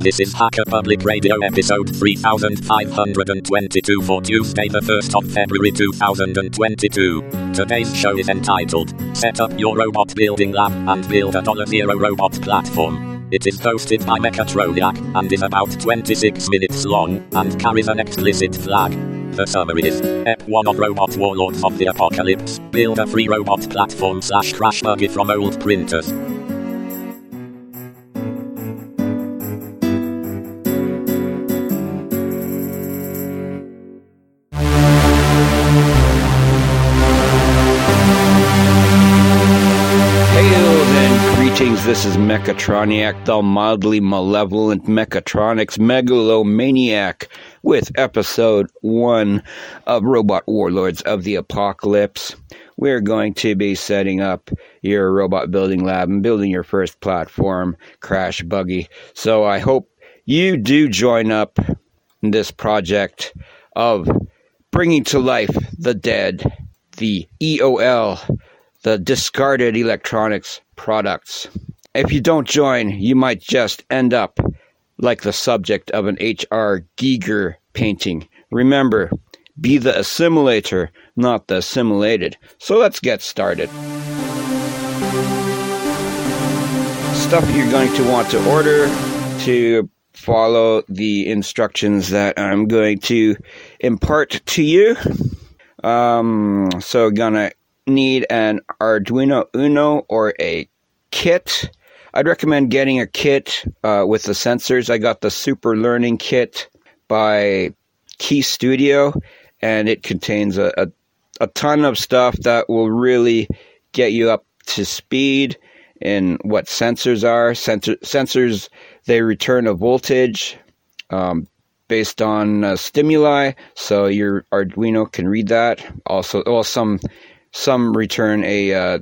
This is Hacker Public Radio episode 3522 for Tuesday, the 1st of February 2022. Today's show is entitled Set Up Your Robot Building Lab and Build a Dollar Zero Robot Platform. It is hosted by Mechatroniac and is about 26 minutes long and carries an explicit flag. The summary is Ep 1 of Robot Warlords of the Apocalypse. Build a free robot platform slash crash buggy from old printers. This is Mechatroniac, the mildly malevolent Mechatronics megalomaniac, with episode one of Robot Warlords of the Apocalypse. We're going to be setting up your robot building lab and building your first platform, Crash Buggy. So I hope you do join up in this project of bringing to life the dead, the EOL the discarded electronics products. If you don't join, you might just end up like the subject of an H.R. Giger painting. Remember, be the assimilator, not the assimilated. So let's get started. Stuff you're going to want to order to follow the instructions that I'm going to impart to you. Um, so gonna need an Arduino Uno or a kit. I'd recommend getting a kit uh, with the sensors. I got the Super Learning Kit by Keyestudio, and it contains a, a, a ton of stuff that will really get you up to speed in what sensors are. Sensor, sensors, they return a voltage um, based on uh, stimuli, so your Arduino can read that. Also, well, some some return a uh,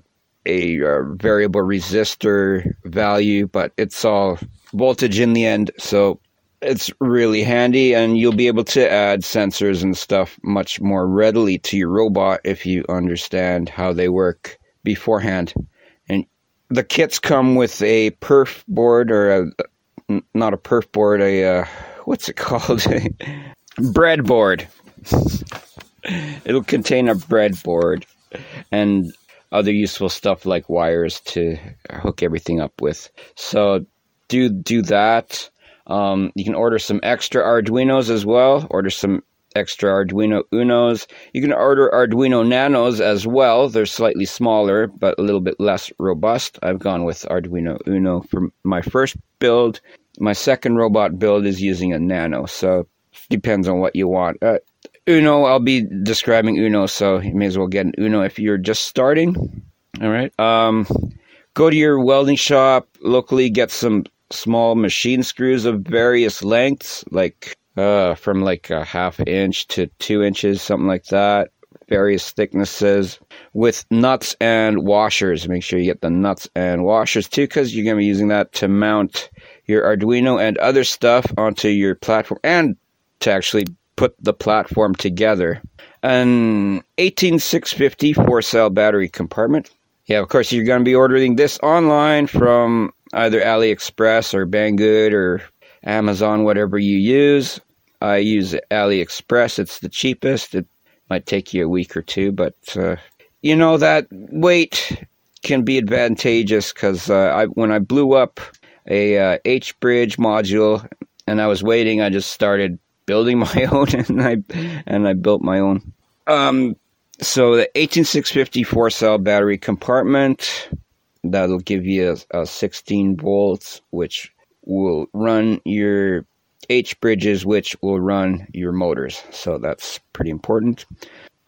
a uh, variable resistor value, but it's all voltage in the end, so it's really handy, and you'll be able to add sensors and stuff much more readily to your robot if you understand how they work beforehand. And the kits come with a perf board or a not a perf board, a uh, what's it called? breadboard. It'll contain a breadboard and other useful stuff like wires to hook everything up with. So do do that. Um, you can order some extra Arduinos as well. Order some extra Arduino Unos. You can order Arduino Nanos as well. They're slightly smaller but a little bit less robust. I've gone with Arduino Uno for my first build. My second robot build is using a Nano, so depends on what you want. Uh, Uno, I'll be describing Uno, so you may as well get an Uno if you're just starting. All right. Um, go to your welding shop locally, get some small machine screws of various lengths, like uh, from like a half inch to two inches, something like that. Various thicknesses with nuts and washers. Make sure you get the nuts and washers too, because you're going to be using that to mount your Arduino and other stuff onto your platform and to actually put the platform together. An 18650 four cell battery compartment. Yeah, of course, you're going to be ordering this online from either AliExpress or Banggood or Amazon, whatever you use. I use AliExpress, it's the cheapest. It might take you a week or two, but uh, you know, that wait can be advantageous because uh, when I blew up a uh, H bridge module and I was waiting, I just started building my own, and I and I built my own. Um, so the 18650 four cell battery compartment that'll give you a, a 16 volts, which will run your H bridges, which will run your motors. So that's pretty important.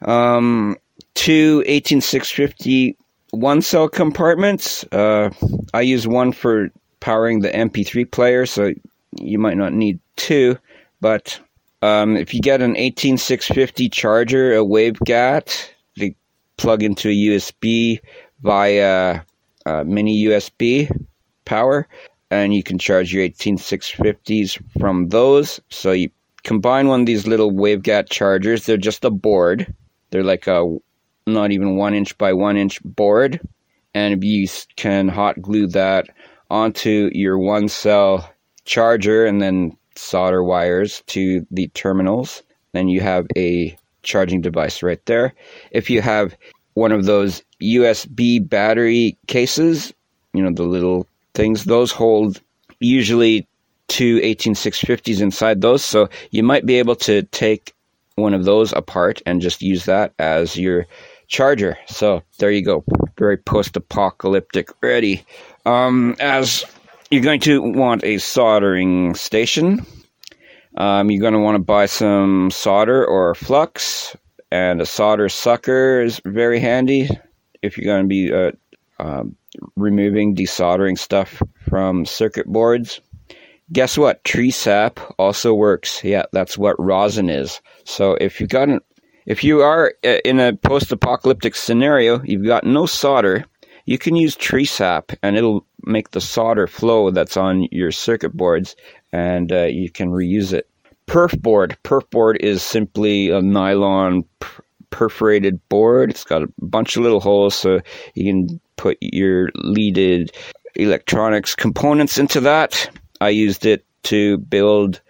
Um, two 18650 one cell compartments. Uh, I use one for powering the MP3 player, so you might not need two, but um, if you get an 18650 charger, a Wavgat, they plug into a USB via uh, mini USB power, and you can charge your 18650s from those. So you combine one of these little Wavgat chargers. They're just a board. They're like a not even one inch by one inch board, and you can hot glue that onto your one cell charger and then solder wires to the terminals. Then you have a charging device right there. If you have one of those USB battery cases, you know, the little things, those hold usually two 18650s inside those. So you might be able to take one of those apart and just use that as your charger. So there you go. Very post apocalyptic ready. Um, as you're going to want a soldering station. Um, you're going to want to buy some solder or flux, and a solder sucker is very handy if you're going to be uh, um, removing, desoldering stuff from circuit boards. Guess what? Tree sap also works. Yeah, that's what rosin is. So if you've got an, if you are uh, in a post-apocalyptic scenario, you've got no solder, you can use tree sap, and it'll make the solder flow that's on your circuit boards, and uh, you can reuse it. Perf board. Perf board is simply a nylon perforated board. It's got a bunch of little holes, so you can put your leaded electronics components into that. I used it to build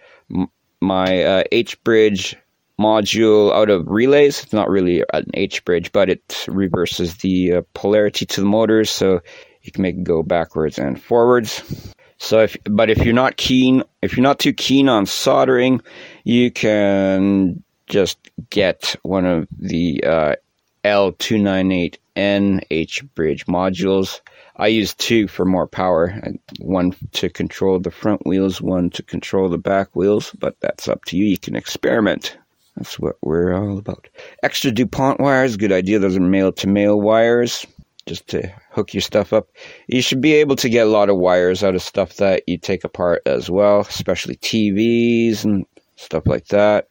my uh, H bridge module out of relays. It's not really an H bridge, but it reverses the uh, polarity to the motors, so you can make it go backwards and forwards. So if, but if you're not keen, if you're not too keen on soldering, you can just get one of the uh, L298N H bridge modules. I use two for more power, one to control the front wheels, one to control the back wheels, but that's up to you. You can experiment. That's what we're all about. Extra DuPont wires, good idea. Those are male to male wires just to hook your stuff up. You should be able to get a lot of wires out of stuff that you take apart as well, especially TVs and stuff like that.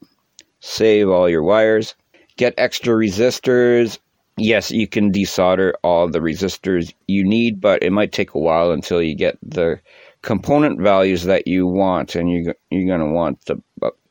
Save all your wires. Get extra resistors. Yes, you can desolder all the resistors you need, but it might take a while until you get the component values that you want, and you you're gonna want the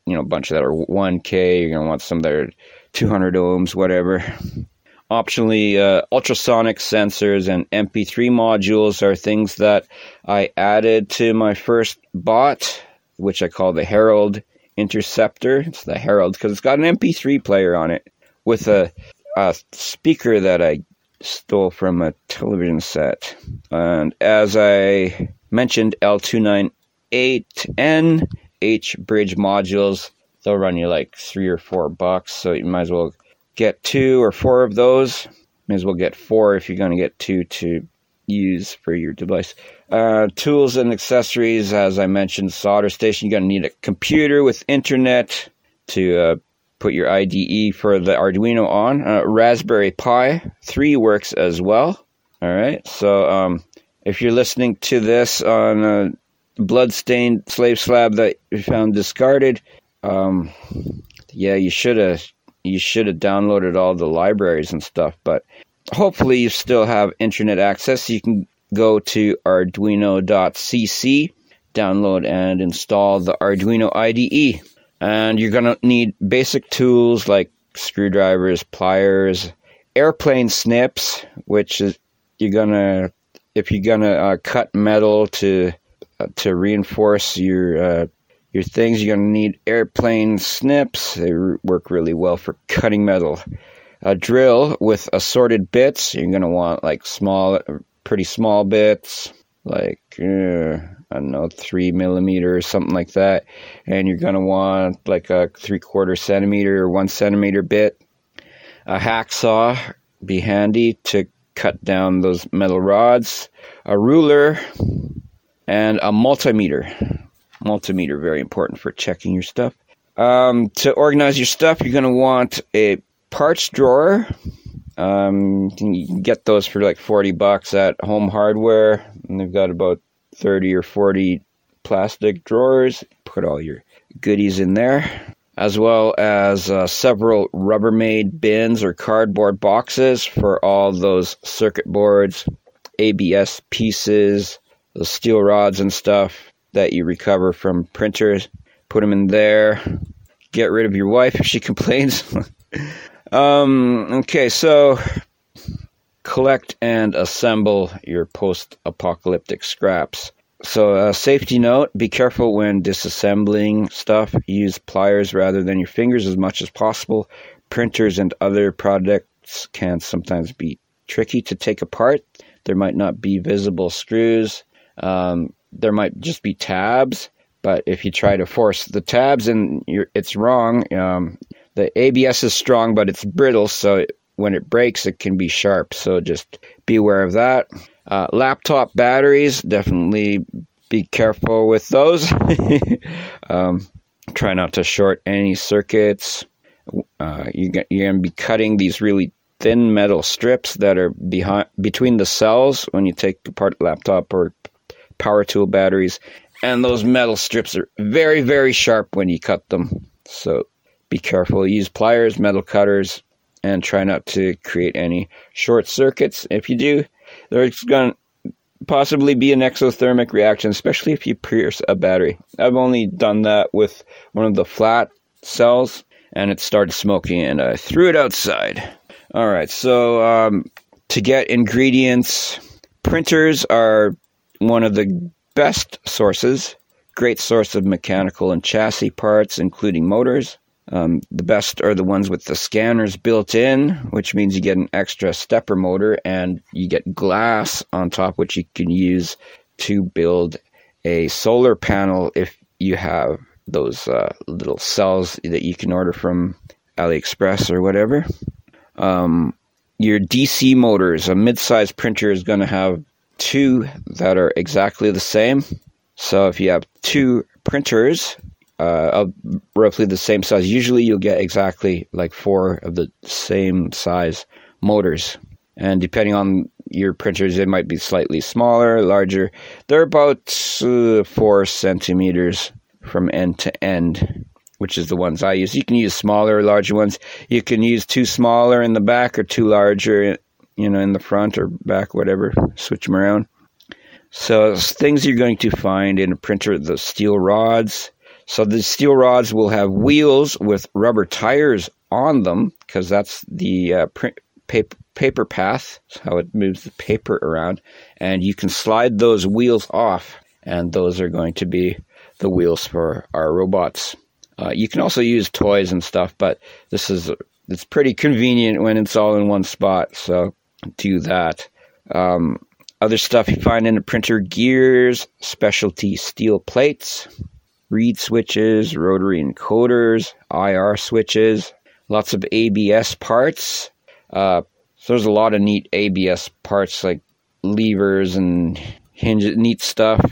you know a bunch that are 1K. You're gonna want some that are 200 ohms, whatever. Optionally, uh, ultrasonic sensors and MP3 modules are things that I added to my first bot, which I call the Herald Interceptor. It's the Herald because it's got an MP3 player on it with a, a speaker that I stole from a television set. And as I mentioned, L298N H bridge modules, they'll run you like three or four bucks, so you might as well get two or four of those. May as well get four if you're going to get two to use for your device. Uh, tools and accessories, as I mentioned, solder station. You're going to need a computer with internet to uh, put your IDE for the Arduino on. Uh, Raspberry Pi 3 works as well. All right, so um, if you're listening to this on a bloodstained slave slab that you found discarded, um, yeah, you should have you should have downloaded all the libraries and stuff, but hopefully you still have internet access. You can go to arduino.cc, download and install the Arduino IDE. And you're going to need basic tools like screwdrivers, pliers, airplane snips, which is you're going to if you're going to uh, cut metal to uh, to reinforce your uh, your things. You're going to need airplane snips. They work really well for cutting metal. A drill with assorted bits. You're going to want like small, pretty small bits, like uh, I don't know, three millimeter or something like that. And you're going to want like a three quarter centimeter or one centimeter bit. A hacksaw be handy to cut down those metal rods. A ruler and a multimeter multimeter very important for checking your stuff. Um, to organize your stuff, you're going to want a parts drawer. Um, you can get those for like 40 bucks at Home Hardware. And they've got about 30 or 40 plastic drawers. Put all your goodies in there. As well as uh, several Rubbermaid bins or cardboard boxes for all those circuit boards, ABS pieces, the steel rods and stuff that you recover from printers. Put them in there. Get rid of your wife if she complains. um, okay, so collect and assemble your post apocalyptic scraps. so, a safety note be careful when disassembling stuff. Use pliers rather than your fingers as much as possible. Printers and other products can sometimes be tricky to take apart. There might not be visible screws. Um, there might just be tabs. But if you try to force the tabs and it's wrong, um, the ABS is strong, but it's brittle. So when it breaks, it can be sharp. So just be aware of that. Uh, laptop batteries, definitely be careful with those. um, try not to short any circuits. Uh, you you're going to be cutting these really thin metal strips that are behind between the cells when you take apart laptop or power tool batteries, and those metal strips are very very sharp when you cut them. So be careful. Use pliers, metal cutters, and try not to create any short circuits. If you do, there's going to possibly be an exothermic reaction, especially if you pierce a battery. I've only done that with one of the flat cells, and it started smoking, and I threw it outside. All right, so um, to get ingredients, printers are one of the best sources. Great source of mechanical and chassis parts, including motors. Um, the best are the ones with the scanners built in, which means you get an extra stepper motor and you get glass on top, which you can use to build a solar panel if you have those uh, little cells that you can order from AliExpress or whatever. Um, your DC motors, a mid-sized printer is going to have two that are exactly the same. So if you have two printers, uh, of roughly the same size. Usually, you'll get exactly like four of the same size motors, and depending on your printers, they might be slightly smaller, larger. They're about uh, four centimeters from end to end, which is the ones I use. You can use smaller, larger ones. You can use two smaller in the back or two larger, you know, in the front or back, whatever. Switch them around. So things you're going to find in a printer: the steel rods so the steel rods will have wheels with rubber tires on them because that's the uh, print, paper, paper path, how it moves the paper around. And you can slide those wheels off, and those are going to be the wheels for our robots. Uh, you can also use toys and stuff, but this is it's pretty convenient when it's all in one spot. So do that. Um, other stuff you find in a printer: gears, specialty steel plates, reed switches, rotary encoders, IR switches, lots of ABS parts. Uh, so there's a lot of neat ABS parts like levers and hinges, neat stuff.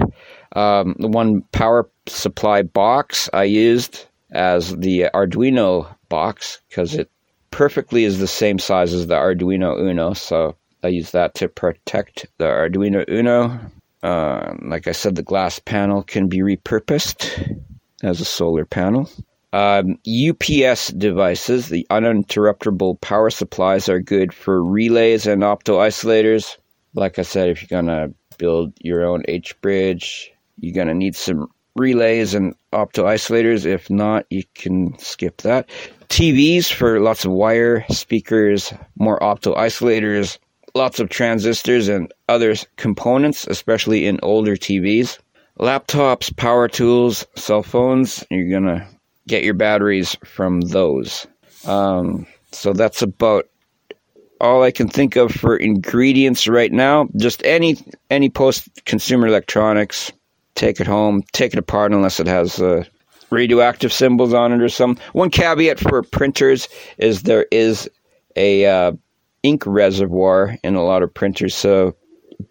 Um, the one power supply box I used as the Arduino box because it perfectly is the same size as the Arduino Uno. So I use that to protect the Arduino Uno uh, like I said, the glass panel can be repurposed as a solar panel. Um, UPS devices, the uninterruptible power supplies, are good for relays and opto isolators. Like I said, if you're going to build your own H bridge, you're going to need some relays and opto isolators. If not, you can skip that. TVs for lots of wire, speakers, more opto isolators, lots of transistors and other components, especially in older TVs. Laptops, power tools, cell phones, you're going to get your batteries from those. Um, so that's about all I can think of for ingredients right now. Just any any post consumer electronics, take it home, take it apart unless it has uh, radioactive symbols on it or some. One caveat for printers is there is a uh, ink reservoir in a lot of printers, so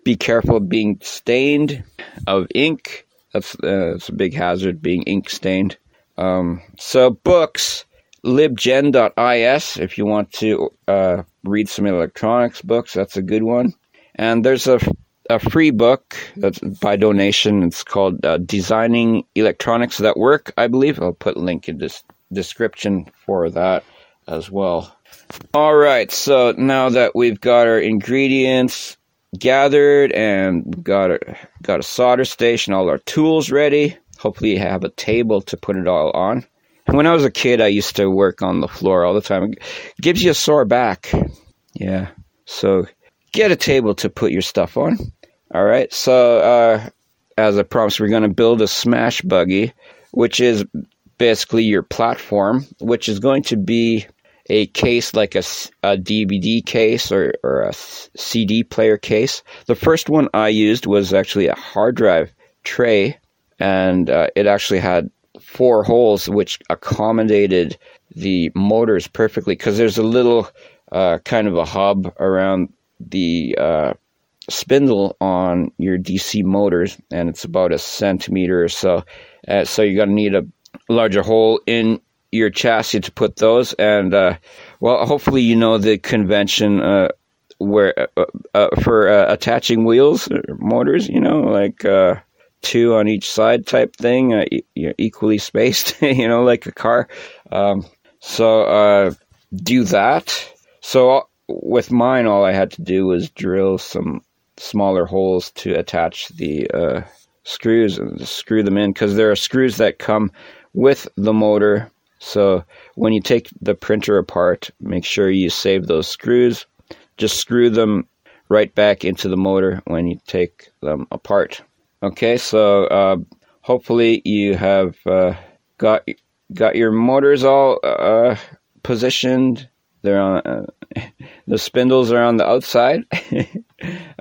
be careful being stained of ink. That's, uh, that's a big hazard, being ink stained. Um, so, books, libgen.is, if you want to uh, read some electronics books, that's a good one. And there's a, a free book that's by donation. It's called uh, Designing Electronics That Work, I believe. I'll put a link in this description for that as well. All right, so now that we've got our ingredients gathered and got a, got a solder station, all our tools ready, hopefully you have a table to put it all on. When I was a kid, I used to work on the floor all the time. It gives you a sore back. Yeah. So get a table to put your stuff on. All right. So uh, as I promised, we're going to build a smash buggy, which is basically your platform, which is going to be a case like a, a DVD case or, or a CD player case. The first one I used was actually a hard drive tray, and uh, it actually had four holes, which accommodated the motors perfectly because there's a little uh, kind of a hub around the uh, spindle on your DC motors, and it's about a centimeter or so. Uh, so you're going to need a larger hole in your chassis to put those. And uh, well, hopefully you know the convention uh, where uh, uh, for uh, attaching wheels motors. You know, like two on each side type thing, e- equally spaced. you know, like a car. Um, so do that. So with mine, all I had to do was drill some smaller holes to attach the uh, screws and screw them in because there are screws that come with the motor. So when you take the printer apart, make sure you save those screws. Just screw them right back into the motor when you take them apart. Okay, so uh, hopefully you have uh, got got your motors all uh, positioned. They're on uh, the spindles are on the outside.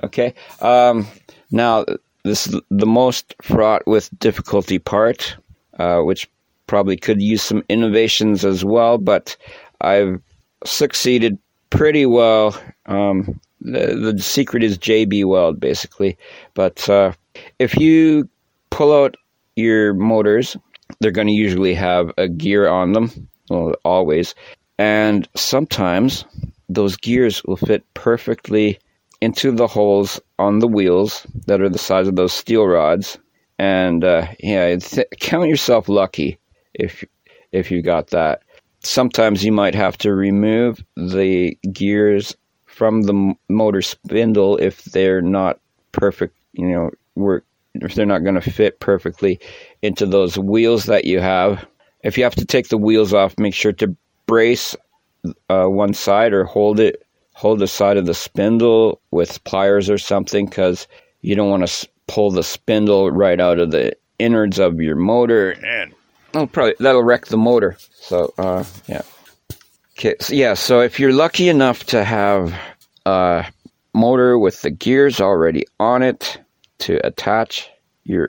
okay. Um, now this is the most fraught with difficulty part, uh, which probably could use some innovations as well, but I've succeeded pretty well. Um, the, the secret is JB Weld, basically. But uh, if you pull out your motors, they're going to usually have a gear on them, well, always. And sometimes those gears will fit perfectly into the holes on the wheels that are the size of those steel rods. And uh, yeah, th- count yourself lucky if if you got that. Sometimes you might have to remove the gears from the motor spindle if they're not perfect. You know, work if they're not going to fit perfectly into those wheels that you have. If you have to take the wheels off, make sure to brace uh, one side or hold it hold the side of the spindle with pliers or something because you don't want to pull the spindle right out of the innards of your motor. And that'll probably that'll wreck the motor. So uh, yeah. Okay so, yeah so if you're lucky enough to have a motor with the gears already on it to attach your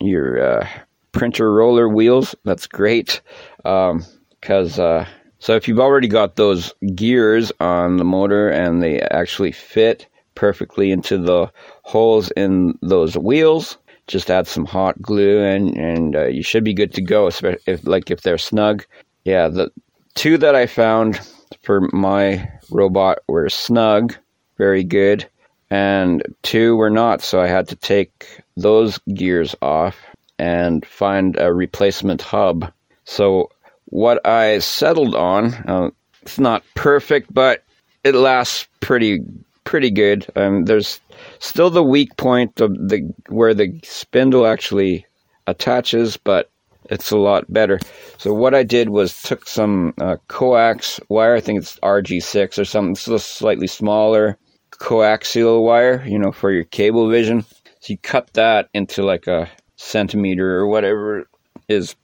your uh, printer roller wheels that's great. Because um, uh, so if you've already got those gears on the motor and they actually fit perfectly into the holes in those wheels, just add some hot glue and and uh, you should be good to go. If like if they're snug, yeah. The two that I found for my robot were snug, very good, and two were not. So I had to take those gears off and find a replacement hub. So what I settled on. Uh, it's not perfect, but it lasts pretty pretty good. Um, there's still the weak point of the where the spindle actually attaches, but it's a lot better. So what I did was took some uh, coax wire. I think it's RG6 or something. It's a slightly smaller coaxial wire, you know, for your cable vision. So you cut that into like a centimeter or whatever is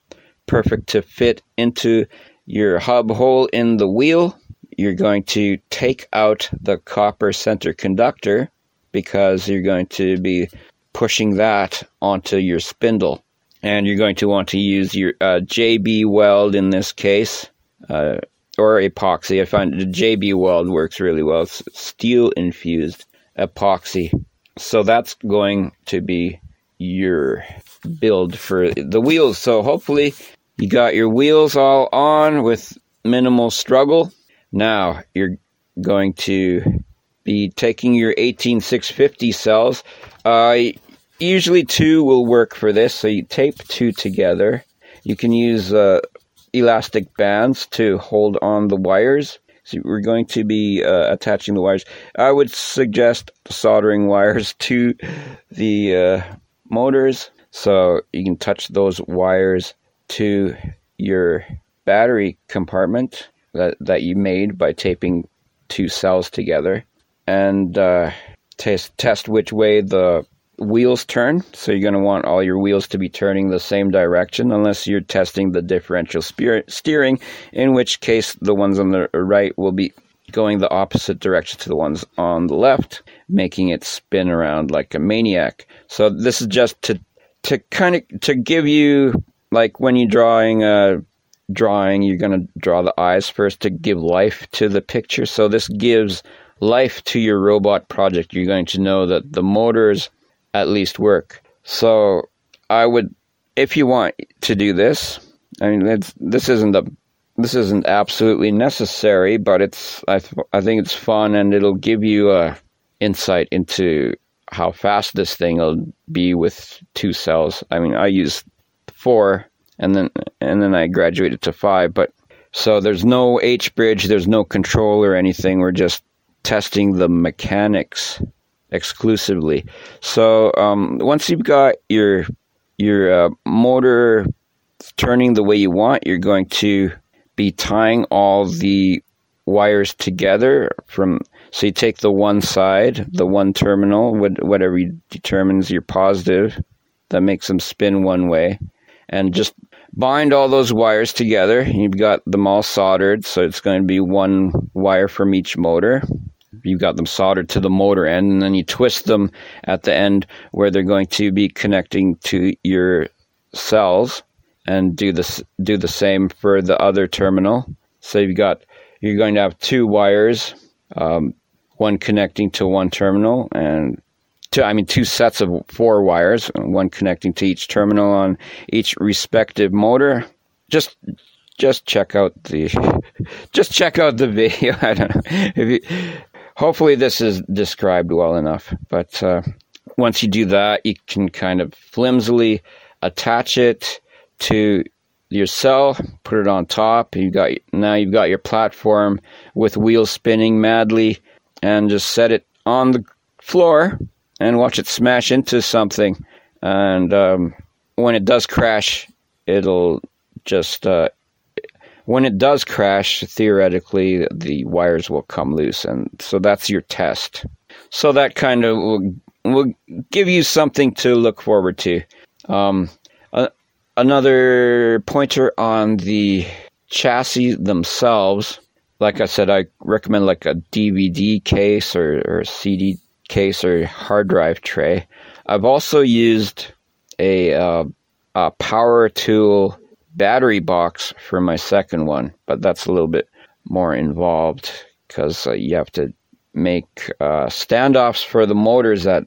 perfect to fit into your hub hole in the wheel. You're going to take out the copper center conductor because you're going to be pushing that onto your spindle. And you're going to want to use your uh, JB weld in this case, uh, or epoxy. I find the JB weld works really well. It's steel infused epoxy. So that's going to be your build for the wheels. So hopefully you got your wheels all on with minimal struggle. Now you're going to be taking your 18650 cells. Uh, usually two will work for this, so you tape two together. You can use uh, elastic bands to hold on the wires. So we're going to be uh, attaching the wires. I would suggest soldering wires to the uh, motors so you can touch those wires to your battery compartment that, that you made by taping two cells together and uh, test, test which way the wheels turn. So you're going to want all your wheels to be turning the same direction, unless you're testing the differential steering, in which case the ones on the right will be going the opposite direction to the ones on the left, making it spin around like a maniac. So this is just to to kind of to give you like when you're drawing a drawing, you're going to draw the eyes first to give life to the picture. So this gives life to your robot project. You're going to know that the motors at least work. So I would, if you want to do this, I mean, this isn't a this isn't absolutely necessary, but it's I, th- I think it's fun and it'll give you a insight into how fast this thing will be with two cells. I mean, I use four and then and then I graduated to five, but so there's no H bridge, there's no control or anything. We're just testing the mechanics exclusively. So um, once you've got your your uh, motor turning the way you want, you're going to be tying all the wires together from so you take the one side the one terminal whatever determines your positive that makes them spin one way and just bind all those wires together. You've got them all soldered so it's going to be one wire from each motor. You've got them soldered to the motor end and then you twist them at the end where they're going to be connecting to your cells and do this do the same for the other terminal. So you've got you're going to have two wires, um, one connecting to one terminal, and two I mean two sets of four wires, one connecting to each terminal on each respective motor. Just just check out the just check out the video. I don't know if you. Hopefully, this is described well enough. But uh, once you do that, you can kind of flimsily attach it to your cell, put it on top. You got now you've got your platform with wheels spinning madly, and just set it on the floor and watch it smash into something. And um, when it does crash, it'll just uh, when it does crash, theoretically the wires will come loose, and so that's your test. So that kind of will, will give you something to look forward to. Um, another pointer on the chassis themselves. Like I said, I recommend like a DVD case or, or CD case or hard drive tray. I've also used a, uh, a power tool battery box for my second one, but that's a little bit more involved because uh, you have to make uh, standoffs for the motors that,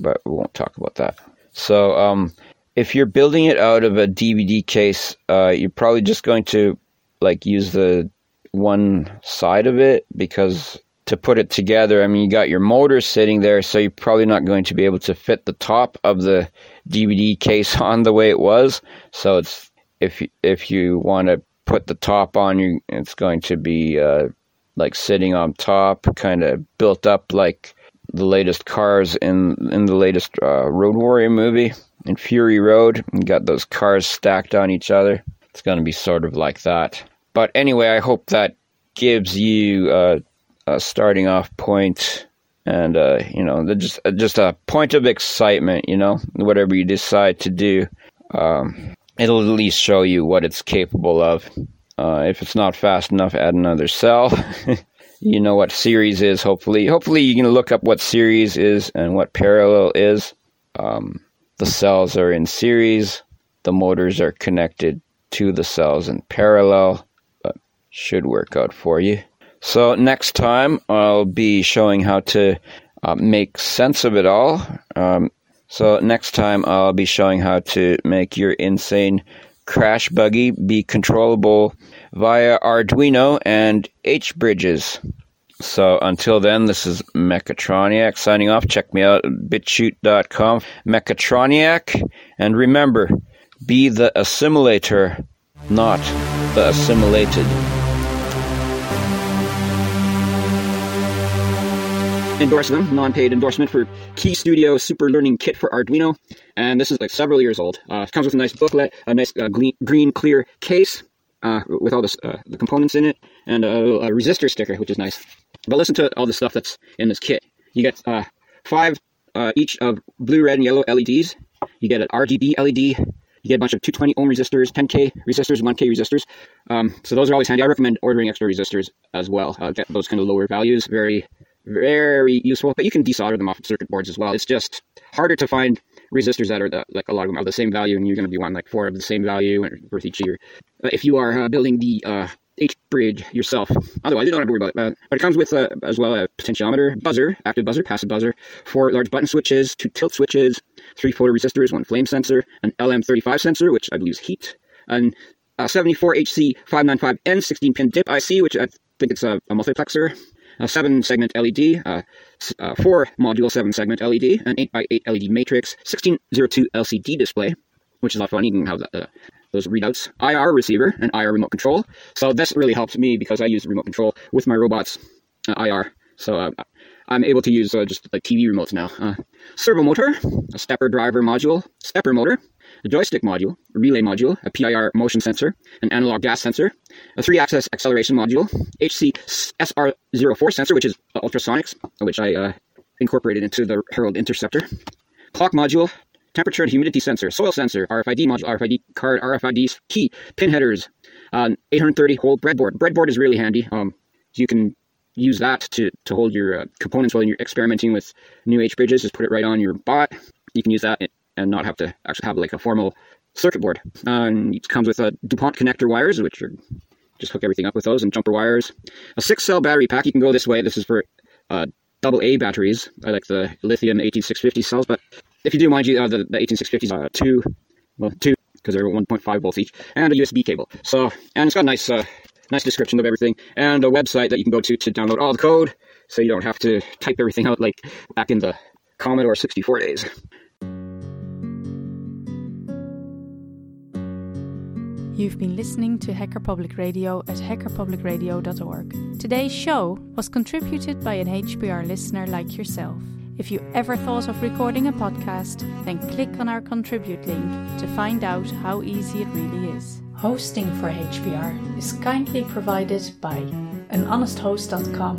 but we won't talk about that. So, um, if you're building it out of a DVD case, uh, you're probably just going to like use the one side of it because to put it together, I mean, you got your motor sitting there, so you're probably not going to be able to fit the top of the DVD case on the way it was. So it's if if you want to put the top on, you it's going to be uh, like sitting on top, kind of built up like the latest cars in in the latest uh, Road Warrior movie in Fury Road. You got those cars stacked on each other. It's going to be sort of like that. But anyway, I hope that gives you uh, a starting off point and uh, you know just just a point of excitement. You know, whatever you decide to do, um, it'll at least show you what it's capable of. Uh, if it's not fast enough, add another cell. you know what series is. Hopefully, hopefully you can look up what series is and what parallel is. Um, the cells are in series. The motors are connected to the cells in parallel, but should work out for you. So next time I'll be showing how to uh, make sense of it all. Um, so next time I'll be showing how to make your insane crash buggy be controllable via Arduino and H bridges. So until then, this is Mechatroniac signing off. Check me out at bitchute.com. Mechatroniac. And remember, be the assimilator, not the assimilated. endorse them, non-paid endorsement for Keyestudio Super Learning Kit for Arduino, and this is like several years old. Uh, it comes with a nice booklet, a nice uh, green, clear case uh, with all this, uh, the components in it, and a, a resistor sticker, which is nice. But listen to all the stuff that's in this kit. You get uh, five uh, each of blue, red, and yellow LEDs. You get an RGB LED. You get a bunch of 220 ohm resistors, 10k resistors, 1k resistors. Um, so those are always handy. I recommend ordering extra resistors as well. Uh, get those kind of lower values. Very, very useful. But you can desolder them off of circuit boards as well. It's just harder to find resistors that are the, like a lot of them are the same value, and you're going to be wanting like four of the same value worth each year. Uh, if you are uh, building the uh, H bridge yourself. Otherwise, you don't have to worry about it. But it comes with uh, as well a potentiometer, buzzer, active buzzer, passive buzzer, four large button switches, two tilt switches, three photoresistors, one flame sensor, an LM35 sensor, which I believe is heat, and a 74HC595N 16 pin DIP IC, which I think it's a, a multiplexer, a seven segment LED, uh, uh, four module seven segment LED, an 8x8 LED matrix, 1602 LCD display, which is a lot of fun. You can have that, uh, those readouts, IR receiver, and IR remote control. So this really helps me because I use the remote control with my robots uh, IR. So uh, I'm able to use uh, just like TV remotes now. Uh, servo motor, a stepper driver module, stepper motor, a joystick module, a relay module, a PIR motion sensor, an analog gas sensor, a three-axis acceleration module, HC SR04 sensor, which is ultrasonics, which I uh, incorporated into the Herald Interceptor, clock module, temperature and humidity sensor, soil sensor, RFID module, RFID card, RFID key, pin headers, uh, 830 hole breadboard. Breadboard is really handy. Um, you can use that to, to hold your uh, components while you're experimenting with new H bridges. Just put it right on your bot. You can use that and not have to actually have like a formal circuit board. Um, it comes with a DuPont connector wires, which are just hook everything up with those and jumper wires. A six cell battery pack. You can go this way. This is for uh, double A batteries. I like the lithium 18650 cells, but if you do, mind you, uh, the, the 18650s are two, well, two, because they're 1.5 volts each, and a USB cable. So, and it's got a nice, uh, nice description of everything, and a website that you can go to to download all the code, so you don't have to type everything out like back in the Commodore 64 days. You've been listening to Hacker Public Radio at hackerpublicradio.org. Today's show was contributed by an HPR listener like yourself. If you ever thought of recording a podcast, then click on our contribute link to find out how easy it really is. Hosting for HPR is kindly provided by anhonesthost.com,